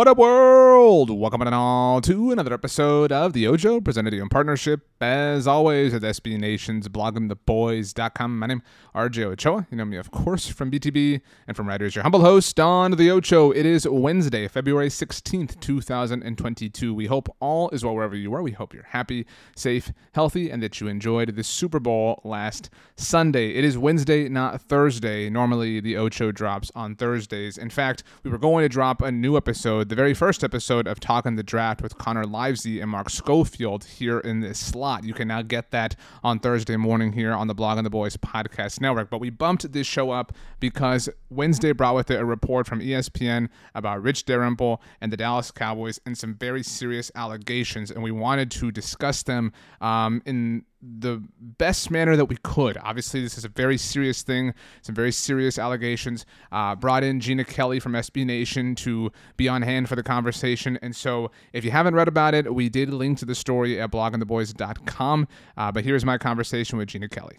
What up, world? Welcome and all to another episode of The Ocho, presented to you in partnership, as always, with SB Nation's bloggingtheboys.com. My name is RJ Ochoa. You know me, of course, from BTB and from Writers, your humble host on The Ocho. It is Wednesday, February 16th, 2022. We hope all is well wherever you are. We hope you're happy, safe, healthy, and that you enjoyed the Super Bowl last Sunday. It is Wednesday, not Thursday. Normally, The Ocho drops on Thursdays. In fact, we were going to drop a new episode, the very first episode of Talking the Draft with Connor Livesey and Mark Schofield here in this slot. You can now get that on Thursday morning here on the Blogging the Boys podcast network. But we bumped this show up because Wednesday brought with it a report from ESPN about Rich Dalrymple and the Dallas Cowboys and some very serious allegations, and we wanted to discuss them um, in the best manner that we could. Obviously, this is a very serious thing, some very serious allegations. Uh, brought in Jeanna Kelley from SB Nation to be on hand for the conversation. And so, if you haven't read about it, we did link to the story at bloggingtheboys.com. Uh, but here's my conversation with Jeanna Kelley.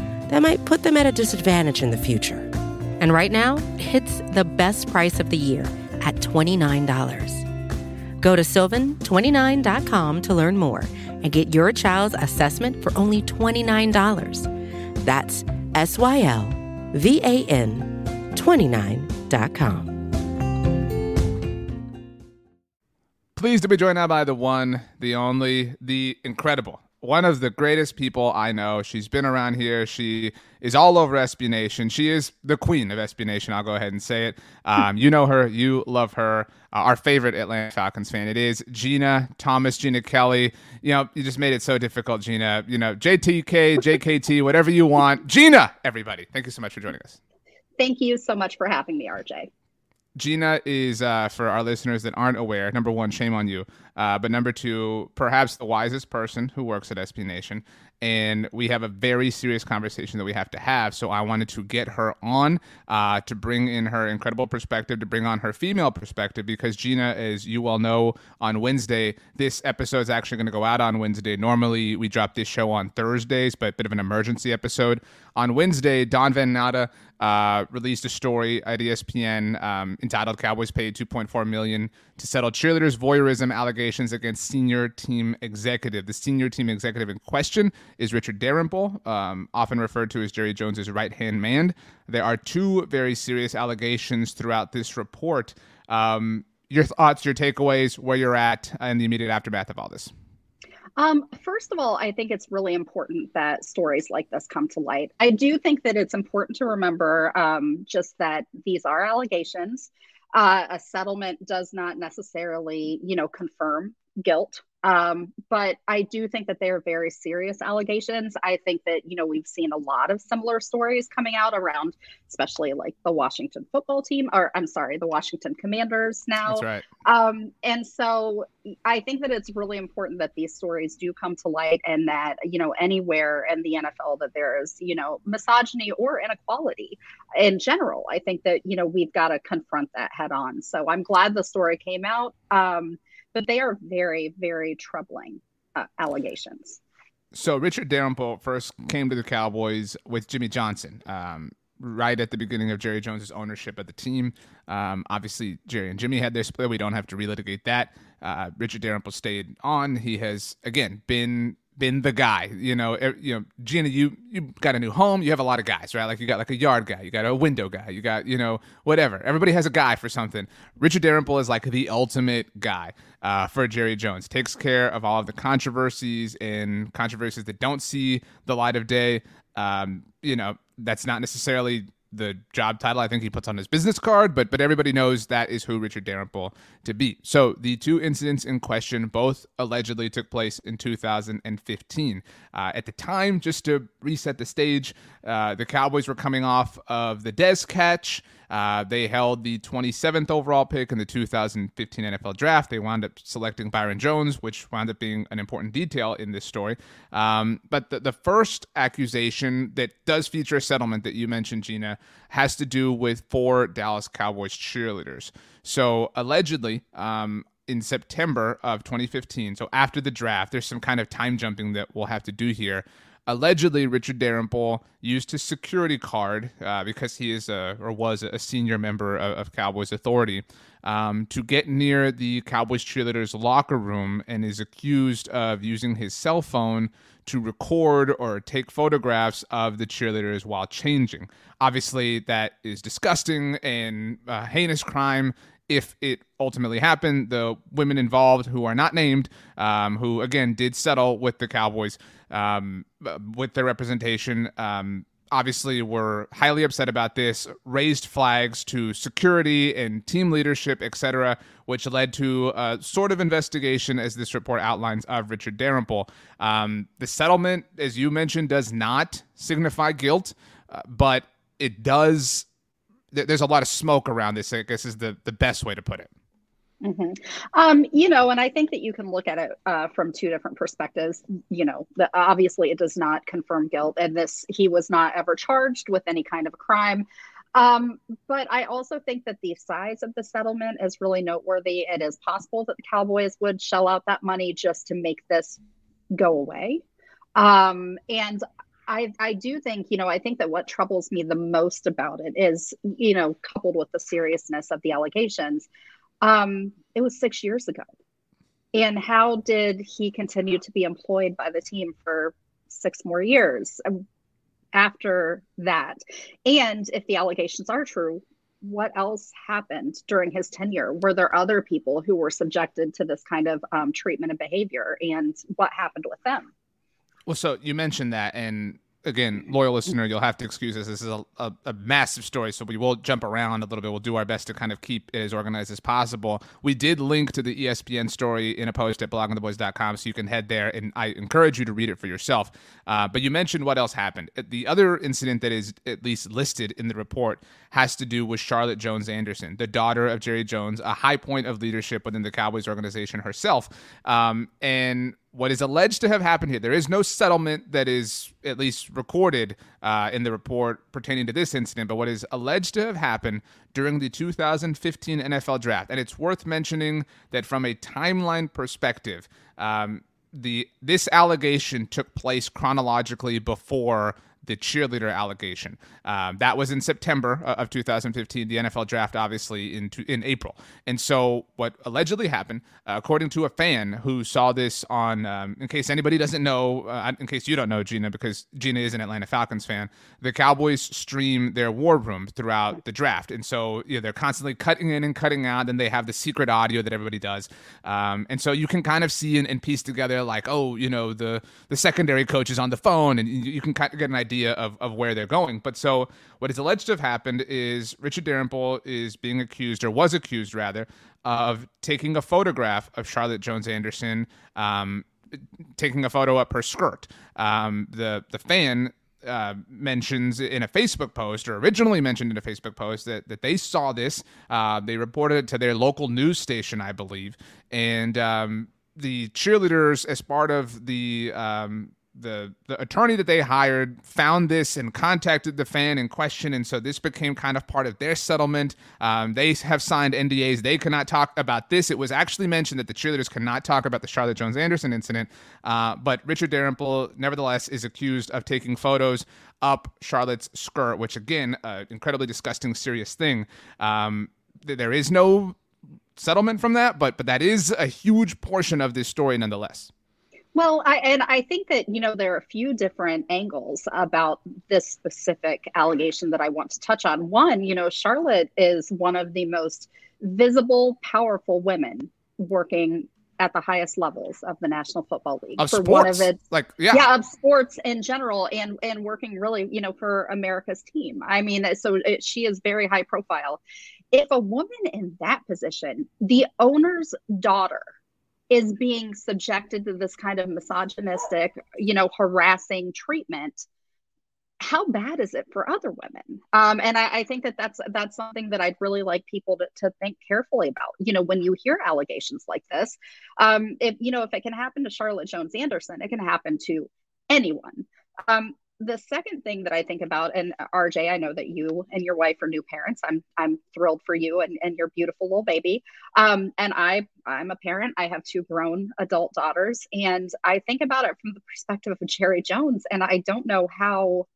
that might put them at a disadvantage in the future. And right now, it's the best price of the year at $29. Go to sylvan29.com to learn more and get your child's assessment for only $29. That's S Y L V A N 29.com. Pleased to be joined now by the one, the only, the incredible, one of the greatest people I know. She's been around here. She is all over SB Nation. She is the queen of SB Nation. I'll go ahead and say it. Um, you know her. You love her. Uh, our favorite Atlanta Falcons fan. It is Jeanna Thomas, Jeanna Kelley. You know, you just made it so difficult, Jeanna. You know, JTK, JKT, whatever you want. Jeanna, everybody. Thank you so much for joining us. Thank you so much for having me, RJ. Jeanna is, uh, for our listeners that aren't aware, number one, shame on you. Uh, but number two, perhaps the wisest person who works at SB Nation. And we have a very serious conversation that we have to have. So I wanted to get her on uh, to bring in her incredible perspective, to bring on her female perspective, because Jeanna, as you all know, on Wednesday, this episode is actually going to go out on Wednesday. Normally, we drop this show on Thursdays, but a bit of an emergency episode. On Wednesday, Don Van Natta uh, released a story at ESPN um, entitled "Cowboys Paid 2.4 Million to Settle Cheerleaders' Voyeurism Allegations Against Senior Team Executive." The senior team executive in question is Richard Dalrymple, um, often referred to as Jerry Jones's right-hand man. There are two very serious allegations throughout this report. Um, your thoughts, your takeaways, where you're at, and the immediate aftermath of all this. Um, first of all, I think it's really important that stories like this come to light. I do think that it's important to remember um, just that these are allegations. Uh, a settlement does not necessarily, you know, confirm guilt um, but I do think that they are very serious allegations. I think that, you know, we've seen a lot of similar stories coming out around, especially like the Washington football team, or I'm sorry, the Washington Commanders now. That's right. Um, and so I think that it's really important that these stories do come to light and that, you know, anywhere in the NFL that there is, you know, misogyny or inequality in general, I think that, you know, we've got to confront that head on. So I'm glad the story came out. Um, but they are very, very troubling uh, allegations. So Richard Dalrymple first came to the Cowboys with Jimmy Johnson. Um, right at the beginning of Jerry Jones's ownership of the team. Um, obviously, Jerry and Jimmy had their split. We don't have to relitigate that. Uh, Richard Dalrymple stayed on. He has again been been the guy. You know, er, you know, Jeanna, you you got a new home. You have a lot of guys, right? Like you got like a yard guy, you got a window guy, you got you know whatever. Everybody has a guy for something. Richard Dalrymple is like the ultimate guy uh, for Jerry Jones. Takes care of all of the controversies and controversies that don't see the light of day. Um, you know, that's not necessarily the job title I think he puts on his business card, but but everybody knows that is who Richard Dalrymple to be. So the two incidents in question both allegedly took place in 2015. Uh, at the time, just to reset the stage, uh, the Cowboys were coming off of the Dez catch. Uh, they held the 27th overall pick in the 2015 NFL draft. They wound up selecting Byron Jones, which wound up being an important detail in this story. Um, but the, the first accusation that does feature a settlement that you mentioned, Jeanna, has to do with four Dallas Cowboys cheerleaders. So allegedly, um, in September of 2015, so after the draft, there's some kind of time jumping that we'll have to do here allegedly Richard Dalrymple used his security card uh, because he is a or was a senior member of, of Cowboys authority um, to get near the Cowboys cheerleaders locker room and is accused of using his cell phone to record or take photographs of the cheerleaders while changing. Obviously, that is disgusting and heinous crime if it ultimately happened. The women involved, who are not named, um, who again did settle with the Cowboys um, with their representation, um, obviously were highly upset about this, raised flags to security and team leadership, etc., which led to a sort of investigation, as this report outlines, of Richard Dalrymple. Um, the settlement, as you mentioned, does not signify guilt, uh, but it does there's a lot of smoke around this. I guess is the the best way to put it. Mm-hmm. Um, you know, and I think that you can look at it uh, from two different perspectives. You know, the, obviously it does not confirm guilt, and this he was not ever charged with any kind of a crime. Um, but I also think that the size of the settlement is really noteworthy. It is possible that the Cowboys would shell out that money just to make this go away. Um, and I, I do think, you know, I think that what troubles me the most about it is, you know, coupled with the seriousness of the allegations, um, it was six years ago. And how did he continue to be employed by the team for six more years um, after that? And if the allegations are true, what else happened during his tenure? Were there other people who were subjected to this kind of um, treatment and behavior? And what happened with them? Well, so you mentioned that, and again, loyal listener, you'll have to excuse us. This is a, a, a, massive story, so we will jump around a little bit. We'll do our best to kind of keep it as organized as possible. We did link to the ESPN story in a post at bloggingtheboys.com, so you can head there, and I encourage you to read it for yourself. Uh, but you mentioned what else happened. The other incident that is at least listed in the report has to do with Charlotte Jones Anderson, the daughter of Jerry Jones, a high point of leadership within the Cowboys organization herself. Um, and what is alleged to have happened here. There is no settlement that is at least recorded uh, in the report pertaining to this incident, but what is alleged to have happened during the 2015 NFL draft. And it's worth mentioning that from a timeline perspective, um, the this allegation took place chronologically before the cheerleader allegation. Um, that was in September of 2015. The NFL draft, obviously, in in April. And so, what allegedly happened, uh, according to a fan who saw this on, um, in case anybody doesn't know, uh, in case you don't know, Jeanna, because Jeanna is an Atlanta Falcons fan, the Cowboys stream their war room throughout the draft, and so you know, they're constantly cutting in and cutting out. And they have the secret audio that everybody does, um, and so you can kind of see and, and, piece together like, oh, you know, the the secondary coach is on the phone, and you, you can kind of get an idea of of where they're going. But so what is alleged to have happened is Richard Dalrymple is being accused, or was accused rather, of taking a photograph of Charlotte Jones Anderson, um, taking a photo up her skirt. Um, the the fan uh, mentions in a Facebook post, or originally mentioned in a Facebook post, that, that they saw this. Uh, they reported it to their local news station, I believe. And um, the cheerleaders, as part of the um, the the attorney that they hired found this and contacted the fan in question, and so this became kind of part of their settlement. Um, they have signed NDAs; they cannot talk about this. It was actually mentioned that the cheerleaders cannot talk about the Charlotte Jones Anderson incident, uh, but Richard Dalrymple, nevertheless, is accused of taking photos up Charlotte's skirt, which again, uh, incredibly disgusting, serious thing. Um, th- there is no settlement from that, but but that is a huge portion of this story, nonetheless. Well, I, and I think that, you know, there are a few different angles about this specific allegation that I want to touch on. One, you know, Charlotte is one of the most visible, powerful women working at the highest levels of the National Football League of for sports. one of its like yeah. yeah of sports in general and and working really you know for America's team. I mean, so it, she is very high profile. If a woman in that position, the owner's daughter is being subjected to this kind of misogynistic, you know, harassing treatment, how bad is it for other women? Um, and I, I, think that that's that's something that I'd really like people to, to think carefully about. You know, when you hear allegations like this, um, if you know if it can happen to Charlotte Jones Anderson, it can happen to anyone. Um, the second thing that I think about, and RJ, I know that you and your wife are new parents. I'm I'm thrilled for you and, and your beautiful little baby. Um, and I I'm a parent. I have two grown adult daughters, and I think about it from the perspective of Jerry Jones, and I don't know how.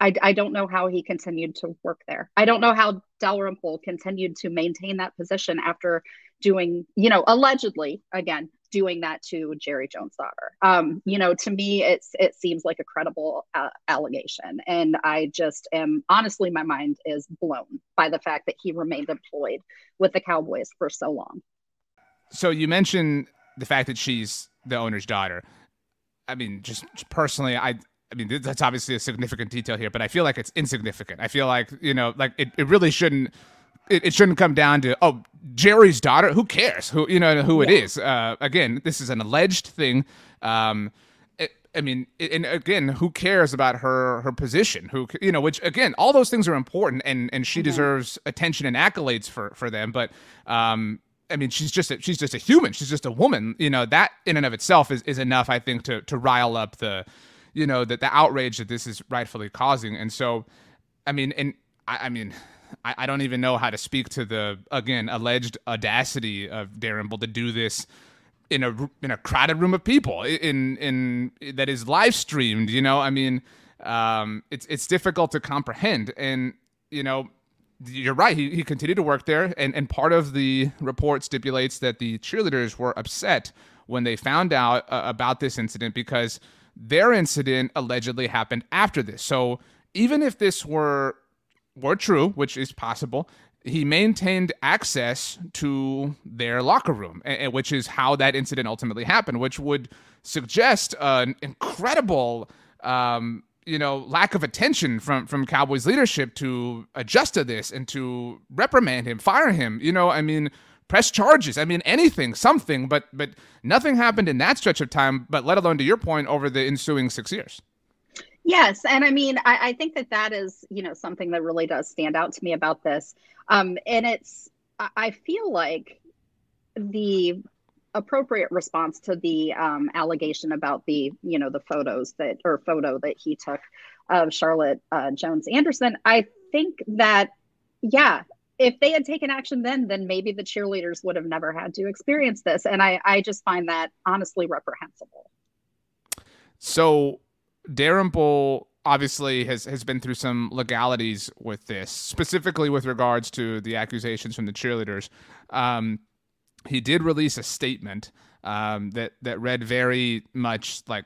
I, I don't know how he continued to work there. I don't know how Dalrymple continued to maintain that position after doing, you know, allegedly again doing that to Jerry Jones' daughter. Um, you know, to me, it's it seems like a credible uh, allegation, and I just am honestly, my mind is blown by the fact that he remained employed with the Cowboys for so long. So you mentioned the fact that she's the owner's daughter. I mean, just personally, I I mean, that's obviously a significant detail here, but I feel like it's insignificant. I feel like, you know, like it, it really shouldn't it, it, shouldn't come down to oh Jerry's daughter. Who cares? Who you know who yeah. it is? Uh, again, this is an alleged thing. Um, it, I mean, and again, who cares about her her position? Who you know? Which again, all those things are important, and and she mm-hmm. deserves attention and accolades for for them. But um, I mean, she's just a, she's just a human. She's just a woman. You know that in and of itself is, is enough, I think, to to rile up the you know that the outrage that this is rightfully causing. And so, I mean, and I, I mean, I, I, don't even know how to speak to the again alleged audacity of Dalrymple to do this in a in a crowded room of people in in, in that is live streamed. You know, I mean, um, it's it's difficult to comprehend, and you know. You're right. He, he continued to work there, and, and part of the report stipulates that the cheerleaders were upset when they found out uh, about this incident because their incident allegedly happened after this. So even if this were were true, which is possible, he maintained access to their locker room, which is how that incident ultimately happened, which would suggest an incredible, um, you know, lack of attention from from Cowboys leadership to adjust to this and to reprimand him, fire him. You know, I mean, press charges. I mean, anything, something, but but nothing happened in that stretch of time. But let alone to your point, over the ensuing six years. Yes, and I mean, I, I, think that that is, you know, something that really does stand out to me about this. Um, and it's, I feel like the appropriate response to the um, allegation about the, you know, the photos that or photo that he took of Charlotte uh, Jones Anderson. I think that, yeah, if they had taken action then, then maybe the cheerleaders would have never had to experience this. And I, I just find that honestly reprehensible. So Dalrymple obviously has has been through some legalities with this, specifically with regards to the accusations from the cheerleaders. Um, he did release a statement um, that that read very much like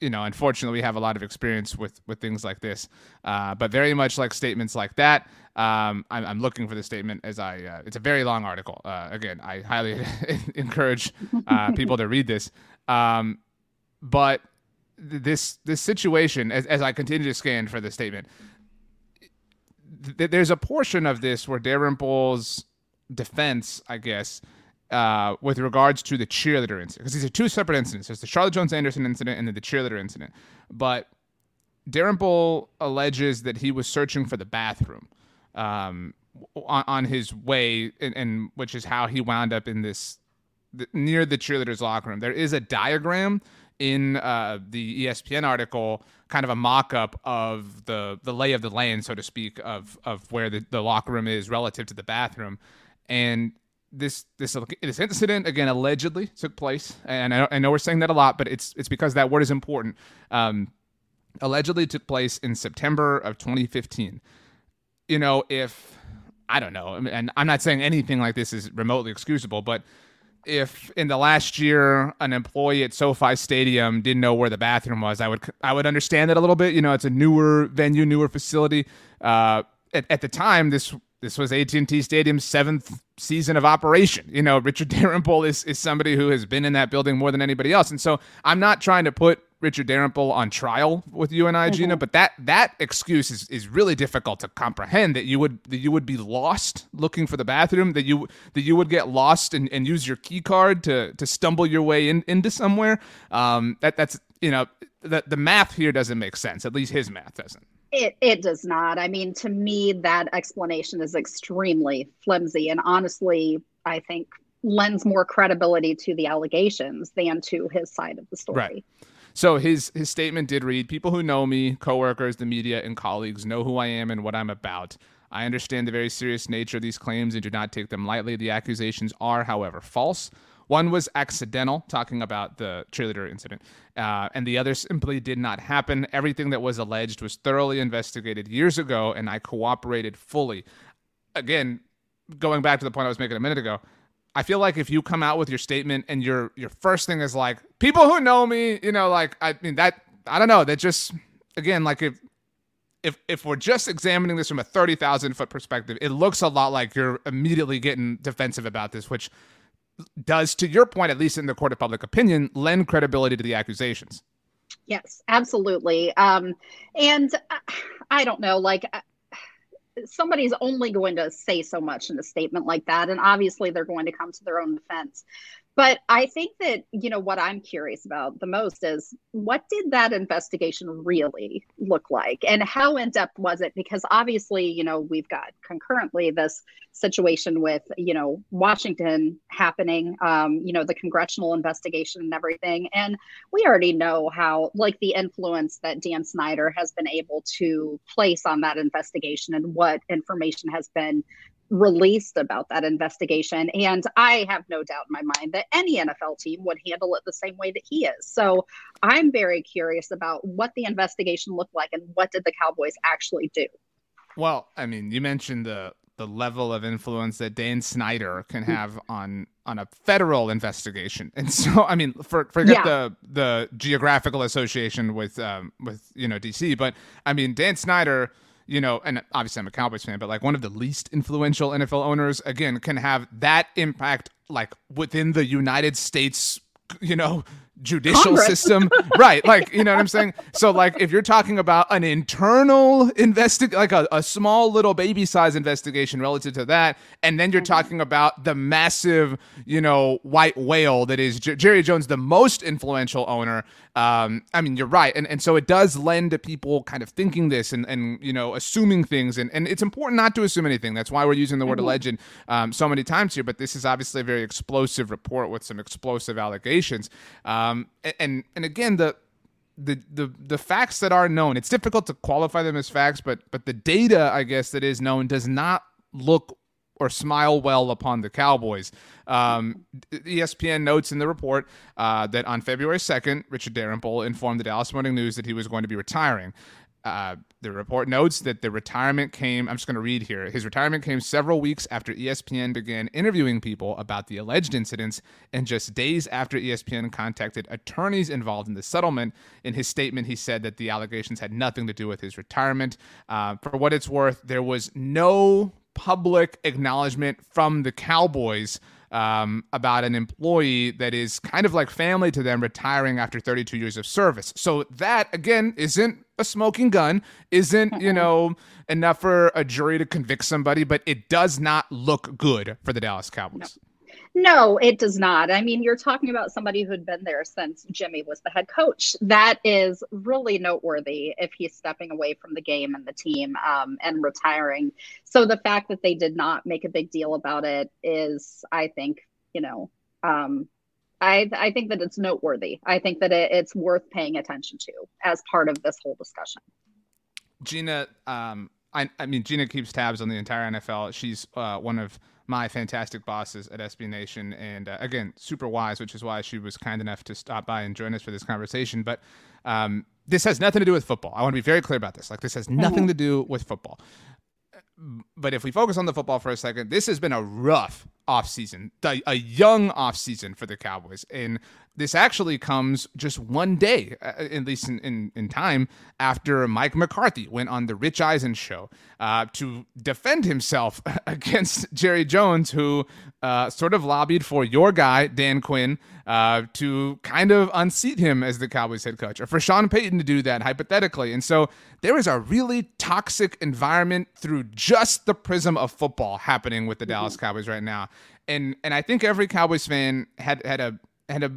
you know unfortunately we have a lot of experience with with things like this uh, but very much like statements like that. Um, I'm, I'm, looking for the statement as i uh, it's a very long article. Uh, again i highly encourage uh, people to read this. Um, but this this situation as, as i continue to scan for the statement th- there's a portion of this where Dalrymple's defense i guess uh, with regards to the cheerleader incident, because these are two separate incidents. There's the Charlotte Jones Anderson incident and then the cheerleader incident. But Dalrymple alleges that he was searching for the bathroom um, on, on, his way, and, and, which is how he wound up in this the, near the cheerleaders' locker room. There is a diagram in uh, the ESPN article, kind of a mock-up of the the lay of the land, so to speak, of of where the, the locker room is relative to the bathroom, and this this this incident again allegedly took place, and I, I, know we're saying that a lot, but it's it's because that word is important. Um, allegedly took place in September of 2015. You know, if I don't know, and I'm not saying anything like this is remotely excusable, but if in the last year an employee at SoFi Stadium didn't know where the bathroom was, I would I would understand that a little bit. You know, it's a newer venue, newer facility. Uh, at, at the time, this this was AT&T Stadium's seventh season of operation. You know, Richard Dalrymple is, is somebody who has been in that building more than anybody else. And so I'm not trying to put Richard Dalrymple on trial with you and I, mm-hmm. Jeanna, but that that excuse is, is really difficult to comprehend that you would that you would be lost looking for the bathroom, that you that you would get lost and, and use your key card to to stumble your way in, into somewhere. Um, that that's you know the the math here doesn't make sense. At least his math doesn't. It it does not. I mean, to me, that explanation is extremely flimsy, and honestly, I think lends more credibility to the allegations than to his side of the story. Right. So his his statement did read: "People who know me, coworkers, the media, and colleagues know who I am and what I'm about. I understand the very serious nature of these claims and do not take them lightly. The accusations are, however, false." One was accidental, talking about the cheerleader incident, uh, and the other simply did not happen. Everything that was alleged was thoroughly investigated years ago, and I cooperated fully. Again, going back to the point I was making a minute ago, I feel like if you come out with your statement and your your first thing is like people who know me, you know, like I mean that I don't know that just again like if if if we're just examining this from a thirty thousand foot perspective, it looks a lot like you're immediately getting defensive about this, which does, to your point, at least in the court of public opinion, lend credibility to the accusations. Yes, absolutely. Um, and I don't know, like somebody's only going to say so much in a statement like that, and obviously they're going to come to their own defense. But I think that, you know, what I'm curious about the most is what did that investigation really look like and how in depth was it? Because obviously, you know, we've got concurrently this situation with, you know, Washington happening, um, you know, the congressional investigation and everything. And we already know how, like, the influence that Dan Snyder has been able to place on that investigation and what information has been released about that investigation. And I have no doubt in my mind that any NFL team would handle it the same way that he is. So I'm very curious about what the investigation looked like and what did the Cowboys actually do. Well, I mean, you mentioned the the level of influence that Dan Snyder can hmm. have on on a federal investigation, and so I mean, for, forget yeah. the the geographical association with um, with you know DC, but I mean Dan Snyder you know, and obviously I'm a Cowboys fan, but like one of the least influential NFL owners, again, can have that impact like within the United States, you know, judicial Congress. system. right. Like, you know what I'm saying? So, like, if you're talking about an internal investi like a, a small little baby size investigation relative to that, and then you're mm-hmm. talking about the massive, you know, white whale that is J- Jerry Jones, the most influential owner. Um, I mean, you're right. And, and so it does lend to people kind of thinking this and, and you know, assuming things. And, and it's important not to assume anything. That's why we're using the word mm-hmm. alleged um, so many times here. But this is obviously a very explosive report with some explosive allegations. Um, and and again, the the the the facts that are known, it's difficult to qualify them as facts, but but the data, I guess, that is known does not look or smile well upon the Cowboys. Um, ESPN notes in the report uh, that on February 2nd, Richard Dalrymple informed the Dallas Morning News that he was going to be retiring. Uh, the report notes that the retirement came, I'm just going to read here. His retirement came several weeks after ESPN began interviewing people about the alleged incidents and just days after ESPN contacted attorneys involved in the settlement. In his statement, he said that the allegations had nothing to do with his retirement. Uh, for what it's worth, there was no public acknowledgement from the Cowboys um, about an employee that is kind of like family to them retiring after 32 years of service. So that again isn't a smoking gun, isn't you know enough for a jury to convict somebody, but it does not look good for the Dallas Cowboys. No. No, it does not. I mean, you're talking about somebody who'd been there since Jimmy was the head coach. That is really noteworthy if he's stepping away from the game and the team um, and retiring. So the fact that they did not make a big deal about it is, I think, you know, um, I, I think that it's noteworthy. I think that it, it's worth paying attention to as part of this whole discussion. Jeanna, um, I, I mean, Jeanna keeps tabs on the entire NFL. She's uh, one of my fantastic bosses at SB Nation. And uh, again, super wise, which is why she was kind enough to stop by and join us for this conversation. But um, this has nothing to do with football. I want to be very clear about this. Like, this has nothing mm-hmm. to do with football. But if we focus on the football for a second, this has been a rough offseason, a young offseason for the Cowboys. And this actually comes just one day, uh, at least in, in, in, time, after Mike McCarthy went on the Rich Eisen show uh, to defend himself against Jerry Jones, who uh, sort of lobbied for your guy, Dan Quinn, uh, to kind of unseat him as the Cowboys head coach, or for Sean Payton to do that hypothetically. And so there is a really toxic environment through just the prism of football happening with the mm-hmm. Dallas Cowboys right now. And and I think every Cowboys fan had had a had a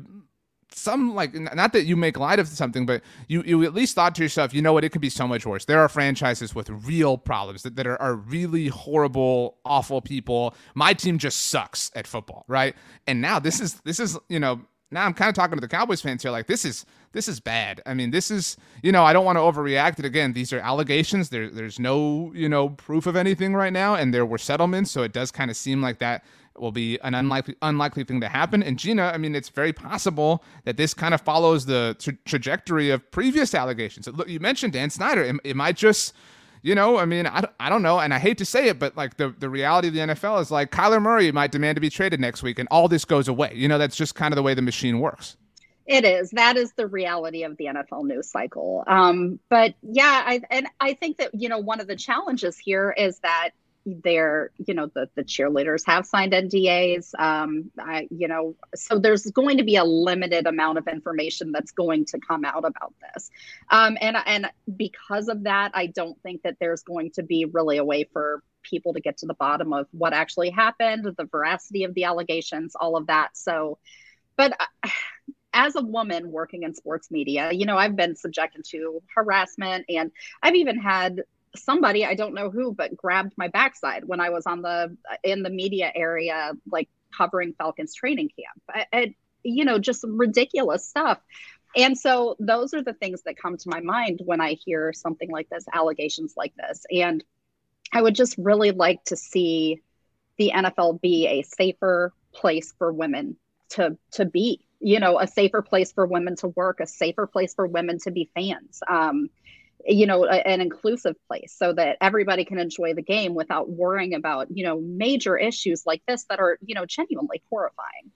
some like not that you make light of something, but you you at least thought to yourself, you know what, it could be so much worse. There are franchises with real problems that, that are, are really horrible, awful people. My team just sucks at football, right? And now this is this is you know now I'm kind of talking to the Cowboys fans here. Like this is this is bad. I mean, this is you know I don't want to overreact. It again, these are allegations. There there's no you know proof of anything right now, and there were settlements, so it does kind of seem like that will be an unlikely unlikely thing to happen. And Jeanna, I mean, it's very possible that this kind of follows the tra- trajectory of previous allegations. Look, you mentioned Dan Snyder. It, it might just you know, I mean, I, I don't know, and I hate to say it, but like the, the reality of the NFL is like Kyler Murray might demand to be traded next week, and all this goes away. You know, that's just kind of the way the machine works. It is. That is the reality of the NFL news cycle. Um, but yeah, I, and I think that you know one of the challenges here is that they're you know the the cheerleaders have signed NDAs um I you know so there's going to be a limited amount of information that's going to come out about this. Um and and because of that I don't think that there's going to be really a way for people to get to the bottom of what actually happened the veracity of the allegations all of that. So but uh, as a woman working in sports media, you know, I've been subjected to harassment and I've even had somebody i don't know who but grabbed my backside when i was on the in the media area like covering falcons training camp. And you know just ridiculous stuff. And so those are the things that come to my mind when i hear something like this allegations like this. And i would just really like to see the nfl be a safer place for women to to be you know a safer place for women to work a safer place for women to be fans. Um, you know a, an inclusive place so that everybody can enjoy the game without worrying about you know major issues like this that are you know genuinely horrifying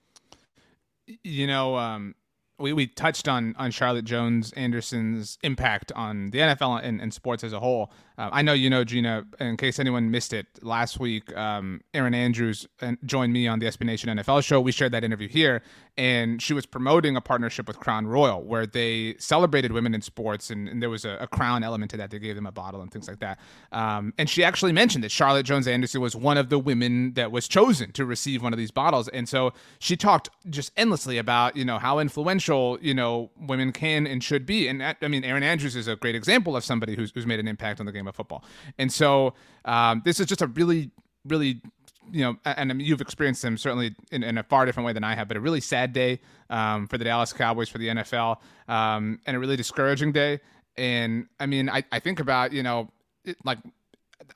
you know um we, we touched on on Charlotte Jones Anderson's impact on the NFL and, and sports as a whole. Uh, I know you know Jeanna. In case anyone missed it last week, um, Erin Andrews uh, joined me on the SB Nation NFL show. We shared that interview here, and she was promoting a partnership with Crown Royal where they celebrated women in sports, and, and there was a, a, crown element to that. They gave them a bottle and things like that. Um, and she actually mentioned that Charlotte Jones Anderson was one of the women that was chosen to receive one of these bottles, and so she talked just endlessly about you know how influential you know women can and should be. And I mean, Erin Andrews is a great example of somebody who's, who's made an impact on the game of football. And so um, this is just a really, really you know, and you've experienced them certainly in, in, a far different way than I have, but a really sad day um, for the Dallas Cowboys, for the NFL, um, and a really discouraging day. And I mean, I, I think about, you know, it, like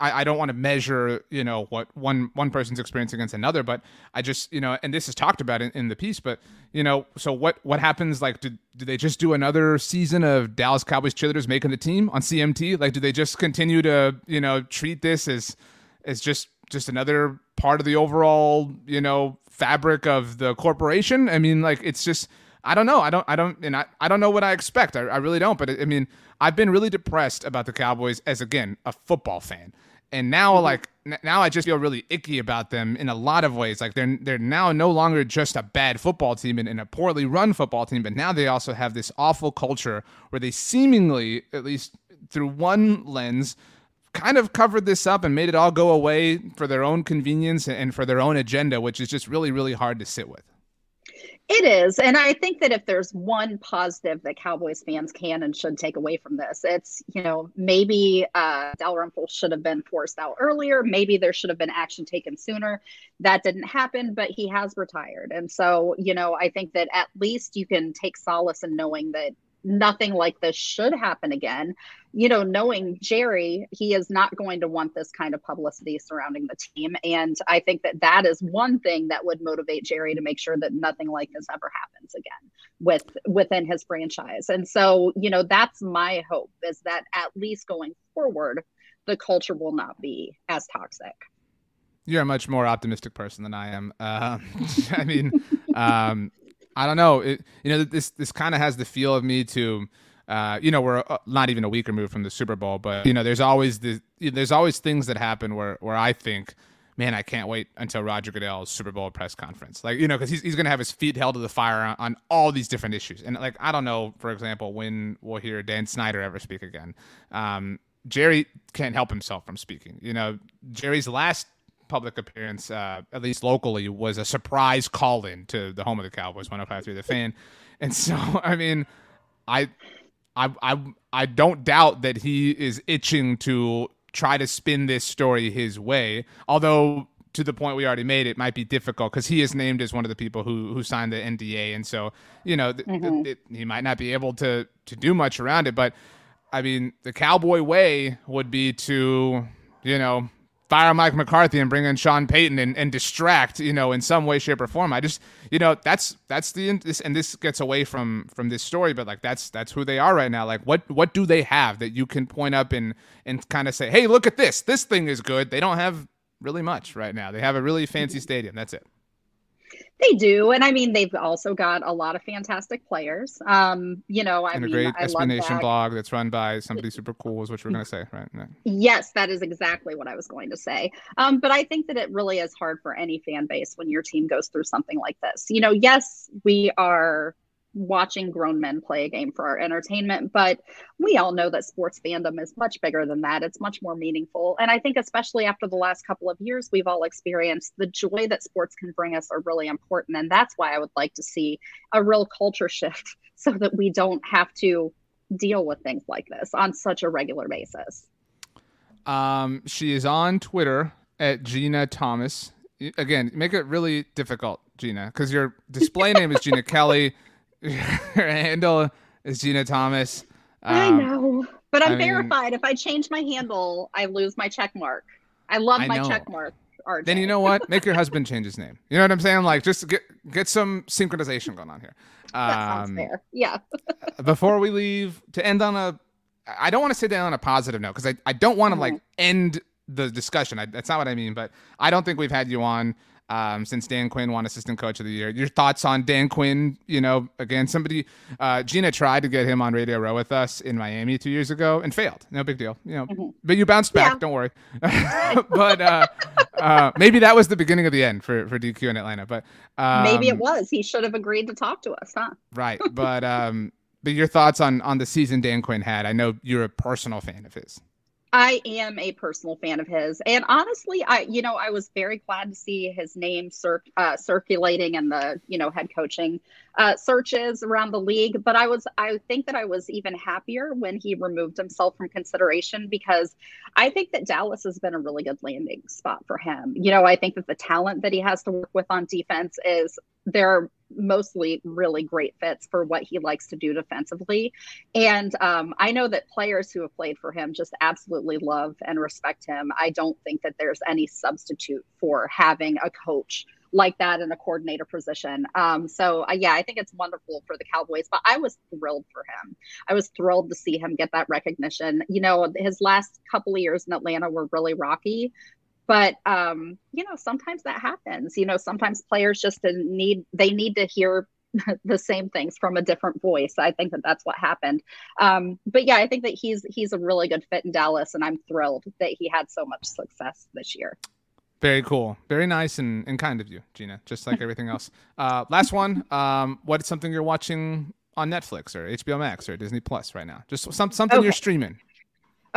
I, I don't want to measure, you know, what one one person's experience against another, but I just, you know, and this is talked about in, in the piece, but you know, so what what happens? Like, do do they just do another season of Dallas Cowboys cheerleaders making the team on CMT? Like, do they just continue to, you know, treat this as as just just another part of the overall, you know, fabric of the corporation? I mean, like, it's just. I don't know. I don't. I don't. And I, I don't know what I expect. I, I really don't. But I mean, I've been really depressed about the Cowboys as again a football fan and now mm-hmm. like now I just feel really icky about them in a lot of ways. Like they're they're now no longer just a bad football team and, and, a poorly run football team, but now they also have this awful culture where they seemingly, at least through one lens, kind of covered this up and made it all go away for their own convenience and for their own agenda, which is just really really hard to sit with. It is. And I think that if there's one positive that Cowboys fans can and should take away from this, it's, you know, maybe uh, Dalrymple should have been forced out earlier. Maybe there should have been action taken sooner. That didn't happen, but he has retired. And so, you know, I think that at least you can take solace in knowing that nothing like this should happen again. You know, knowing Jerry, he is not going to want this kind of publicity surrounding the team. And I think that that is one thing that would motivate Jerry to make sure that nothing like this ever happens again with within his franchise. And so, you know, that's my hope is that at least going forward, the culture will not be as toxic. You're a much more optimistic person than I am. Uh, I mean, um, I don't know. It, you know, this this kind of has the feel of me to, uh, you know, we're uh, not even a week removed from the Super Bowl, but you know, there's always the there's always things that happen where where I think, man, I can't wait until Roger Goodell's Super Bowl press conference, like you know, because he's he's gonna have his feet held to the fire on, on all these different issues, and like I don't know, for example, when we'll hear Dan Snyder ever speak again. Um, Jerry can't help himself from speaking. You know, Jerry's last public appearance, uh, at least locally, was a surprise call in to the home of the Cowboys, 105.3 The Fan. And so, I mean, I, I, I, I don't doubt that he is itching to try to spin this story his way. Although, to the point we already made, it might be difficult because he is named as one of the people who who signed the NDA, and so you know th- mm-hmm. th- it, he might not be able to to do much around it. But I mean, the Cowboy way would be to you know fire Mike McCarthy and bring in Sean Payton and, and distract, you know, in some way, shape, or form. I just, you know, that's that's the this, and this gets away from from this story, but like that's that's who they are right now. Like, what what do they have that you can point up and and kind of say, hey, look at this, this thing is good. They don't have really much right now. They have a really fancy stadium. That's it. They do, and I mean they've also got a lot of fantastic players. Um, you know, I and mean, a great I explanation that. blog that's run by somebody super cool is what you going to say, right? Yeah. Yes, that is exactly what I was going to say. Um, but I think that it really is hard for any fan base when your team goes through something like this. You know, yes, we are watching grown men play a game for our entertainment. But we all know that sports fandom is much bigger than that. It's much more meaningful. And I think, especially after the last couple of years, we've all experienced the joy that sports can bring us are really important. And that's why I would like to see a real culture shift so that we don't have to deal with things like this on such a regular basis. Um, she is on Twitter at Jeanna Thomas. Again, make it really difficult, Jeanna, because your display name is Jeanna Kelley. Her handle is Jeanna Thomas. Um, I know, but I'm I verified. If I change my handle, I lose my check mark. I love I my know. check mark. RJ. Then you know what? Make your husband change his name. You know what I'm saying? Like just get get some synchronization going on here. Um, that sounds um, fair. Yeah. before we leave, to end on a, I don't want to sit down on a positive note because I, I don't want to mm-hmm. like end the discussion. I, that's not what I mean. But I don't think we've had you on um, since Dan Quinn won Assistant Coach of the Year. Your thoughts on Dan Quinn? You know, again, somebody, uh, Jeanna tried to get him on Radio Row with us in Miami two years ago and failed. No big deal, you know. Mm-hmm. But you bounced back. Yeah. Don't worry. but uh, uh, maybe that was the beginning of the end for for DQ in Atlanta. But um, maybe it was. He should have agreed to talk to us, huh? right. But um, but your thoughts on on the season Dan Quinn had? I know you're a personal fan of his. I am a personal fan of his, and honestly, I you know I was very glad to see his name cir- uh, circulating in the you know head coaching uh, searches around the league. But I was I think that I was even happier when he removed himself from consideration because I think that Dallas has been a really good landing spot for him. You know, I think that the talent that he has to work with on defense is there mostly really great fits for what he likes to do defensively. And um, I know that players who have played for him just absolutely love and respect him. I don't think that there's any substitute for having a coach like that in a coordinator position. Um, so uh, yeah, I think it's wonderful for the Cowboys. But I was thrilled for him. I was thrilled to see him get that recognition. You know, his last couple of years in Atlanta were really rocky. But um, you know, sometimes that happens. You know, sometimes players just need they need to hear the same things from a different voice. I think that that's what happened. Um, but yeah, I think that he's he's a really good fit in Dallas, and I'm thrilled that he had so much success this year. Very cool. Very nice and, and kind of you, Jeanna, just like everything else. Uh, last one. Um, what is something you're watching on Netflix or HBO Max or Disney Plus right now? Just some, something okay. you're streaming.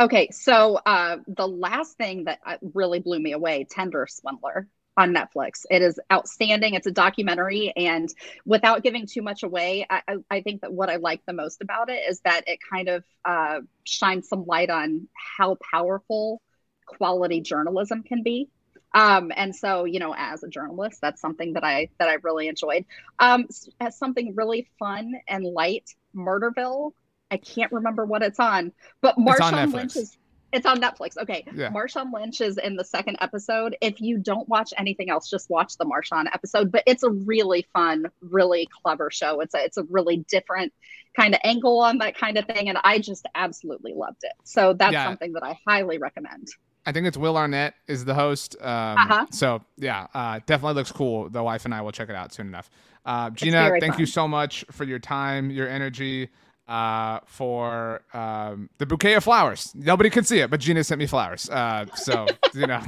Okay. So uh, the last thing that uh, really blew me away Tinder Swindler on Netflix. It is outstanding. It's a documentary. And without giving too much away, I, I think that what I like the most about it is that it kind of uh, shines some light on how powerful quality journalism can be um, and so you know as a journalist that's something that i that i really enjoyed um, as something really fun and light murderville i can't remember what it's on but marshawn lynch is it's on netflix okay yeah. marshawn lynch is in the second episode if you don't watch anything else just watch the marshawn episode but it's a really fun really clever show it's a it's a really different kind of angle on that kind of thing and i just absolutely loved it so that's yeah. something that i highly recommend I think it's Will Arnett is the host. Um, uh-huh. So yeah, uh, definitely looks cool. The wife and I will check it out soon enough. Uh, Jeanna, thank fun. you so much for your time, your energy, uh, for um, the bouquet of flowers. Nobody can see it, but Jeanna sent me flowers. Uh, so you know,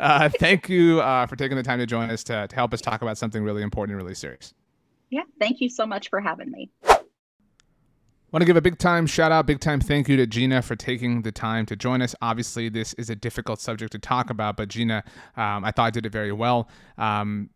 uh, thank you uh, for taking the time to join us to, to help us talk about something really important and really serious. Yeah, thank you so much for having me. Want to give a big time shout out, big time thank you to Jeanna for taking the time to join us. Obviously, this is a difficult subject to talk about, but Jeanna, um, I thought did it very well. Um,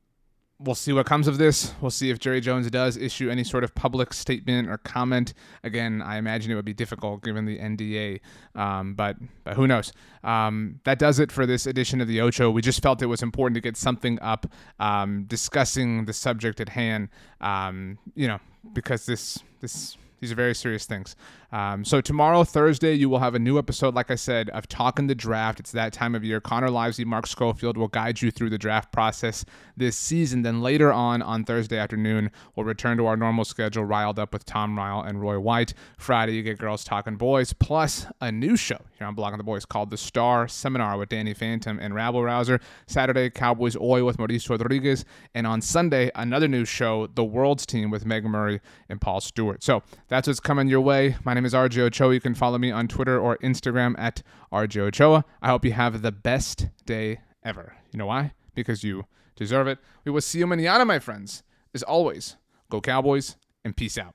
we'll see what comes of this. We'll see if Jerry Jones does issue any sort of public statement or comment. Again, I imagine it would be difficult given the NDA, um, but but who knows? Um, that does it for this edition of the Ocho. We just felt it was important to get something up um, discussing the subject at hand. Um, you know, because this this these are very serious things. Um, so tomorrow, Thursday, you will have a new episode, like I said, of Talking the Draft. It's that time of year. Connor Livesay, Mark Schofield will guide you through the draft process this season. Then later on, on Thursday afternoon, we'll return to our normal schedule, riled up with Tom Ryle and Roy White. Friday, you get Girls Talking Boys, plus a new show here on Blogging the Boys called The Star Seminar with Danny Phantom and Rabble Rouser. Saturday, Cowboys Hoy with Mauricio Rodriguez. And on Sunday, another new show, The World's Team with Meg Murray and Paul Stewart. So that's what's coming your way. My name is RJ Ochoa. You can follow me on Twitter or Instagram at RJ Ochoa. I hope you have the best day ever. You know why? Because you deserve it. We will see you manana, my friends. As always, go Cowboys and peace out.